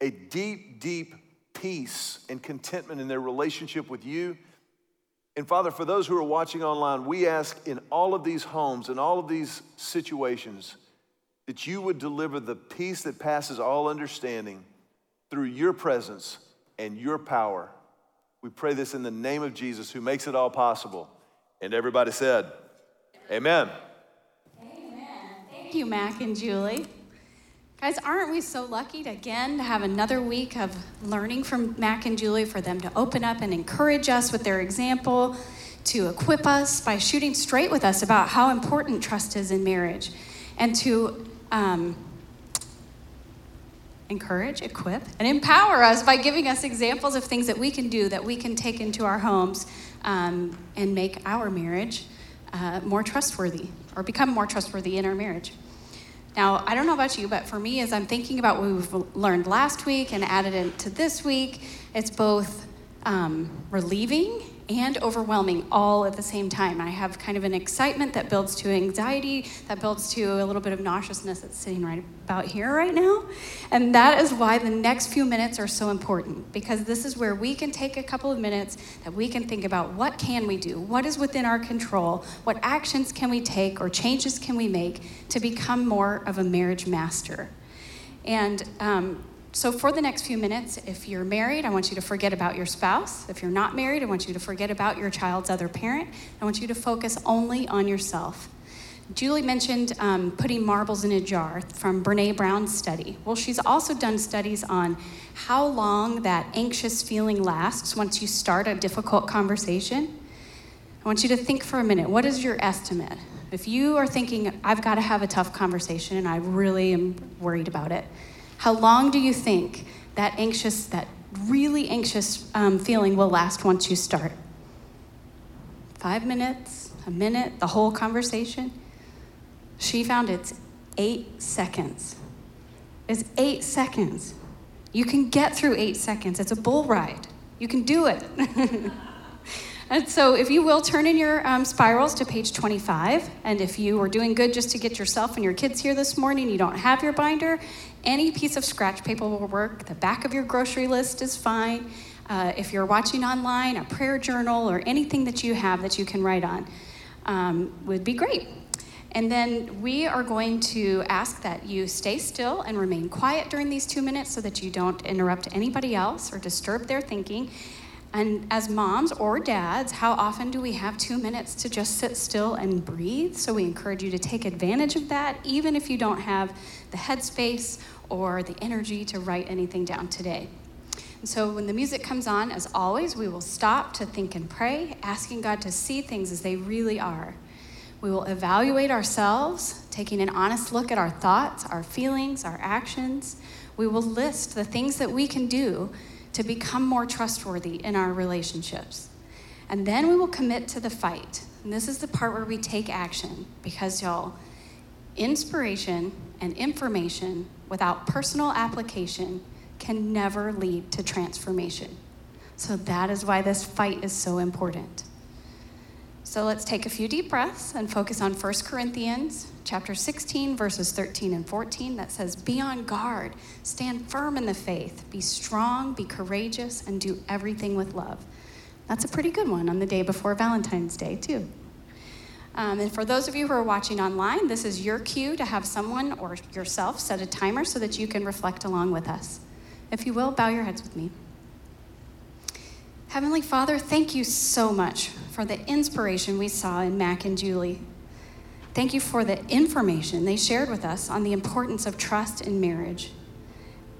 a deep, deep peace and contentment in their relationship with you. And Father, for those who are watching online, we ask in all of these homes, in all of these situations, that you would deliver the peace that passes all understanding through your presence and your power. We pray this in the name of Jesus, who makes it all possible. And everybody said, Amen. Amen. Thank you, Mac and Julie. Guys, aren't we so lucky to again to have another week of learning from Mac and Julie for them to open up and encourage us with their example, to equip us by shooting straight with us about how important trust is in marriage, and to um, encourage, equip, and empower us by giving us examples of things that we can do that we can take into our homes um, and make our marriage uh, more trustworthy or become more trustworthy in our marriage. Now, I don't know about you, but for me, as I'm thinking about what we've learned last week and added into this week, it's both um, relieving and overwhelming all at the same time. I have kind of an excitement that builds to anxiety, that builds to a little bit of nauseousness that's sitting right about here right now. And that is why the next few minutes are so important because this is where we can take a couple of minutes that we can think about what can we do? What is within our control? What actions can we take or changes can we make to become more of a marriage master? And um, so, for the next few minutes, if you're married, I want you to forget about your spouse. If you're not married, I want you to forget about your child's other parent. I want you to focus only on yourself. Julie mentioned um, putting marbles in a jar from Brene Brown's study. Well, she's also done studies on how long that anxious feeling lasts once you start a difficult conversation. I want you to think for a minute what is your estimate? If you are thinking, I've got to have a tough conversation and I really am worried about it, how long do you think that anxious, that really anxious um, feeling will last once you start? Five minutes, a minute, the whole conversation? She found it's eight seconds. It's eight seconds. You can get through eight seconds. It's a bull ride. You can do it. [laughs] And so, if you will, turn in your um, spirals to page 25. And if you are doing good just to get yourself and your kids here this morning, you don't have your binder, any piece of scratch paper will work. The back of your grocery list is fine. Uh, if you're watching online, a prayer journal or anything that you have that you can write on um, would be great. And then we are going to ask that you stay still and remain quiet during these two minutes so that you don't interrupt anybody else or disturb their thinking. And as moms or dads, how often do we have two minutes to just sit still and breathe? So we encourage you to take advantage of that, even if you don't have the headspace or the energy to write anything down today. And so when the music comes on, as always, we will stop to think and pray, asking God to see things as they really are. We will evaluate ourselves, taking an honest look at our thoughts, our feelings, our actions. We will list the things that we can do to become more trustworthy in our relationships. And then we will commit to the fight. And this is the part where we take action because, y'all, inspiration and information without personal application can never lead to transformation. So that is why this fight is so important. So let's take a few deep breaths and focus on 1 Corinthians chapter 16 verses 13 and 14 that says be on guard, stand firm in the faith, be strong, be courageous and do everything with love. That's a pretty good one on the day before Valentine's Day, too. Um, and for those of you who are watching online, this is your cue to have someone or yourself set a timer so that you can reflect along with us. If you will, bow your heads with me. Heavenly Father, thank you so much for the inspiration we saw in Mac and Julie. Thank you for the information they shared with us on the importance of trust in marriage.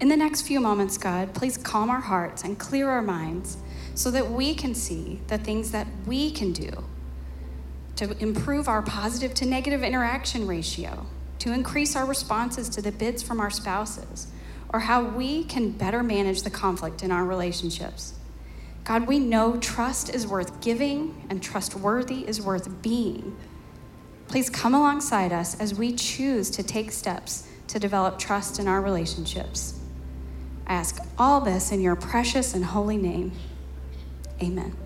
In the next few moments, God, please calm our hearts and clear our minds so that we can see the things that we can do to improve our positive to negative interaction ratio, to increase our responses to the bids from our spouses, or how we can better manage the conflict in our relationships. God, we know trust is worth giving and trustworthy is worth being. Please come alongside us as we choose to take steps to develop trust in our relationships. I ask all this in your precious and holy name. Amen.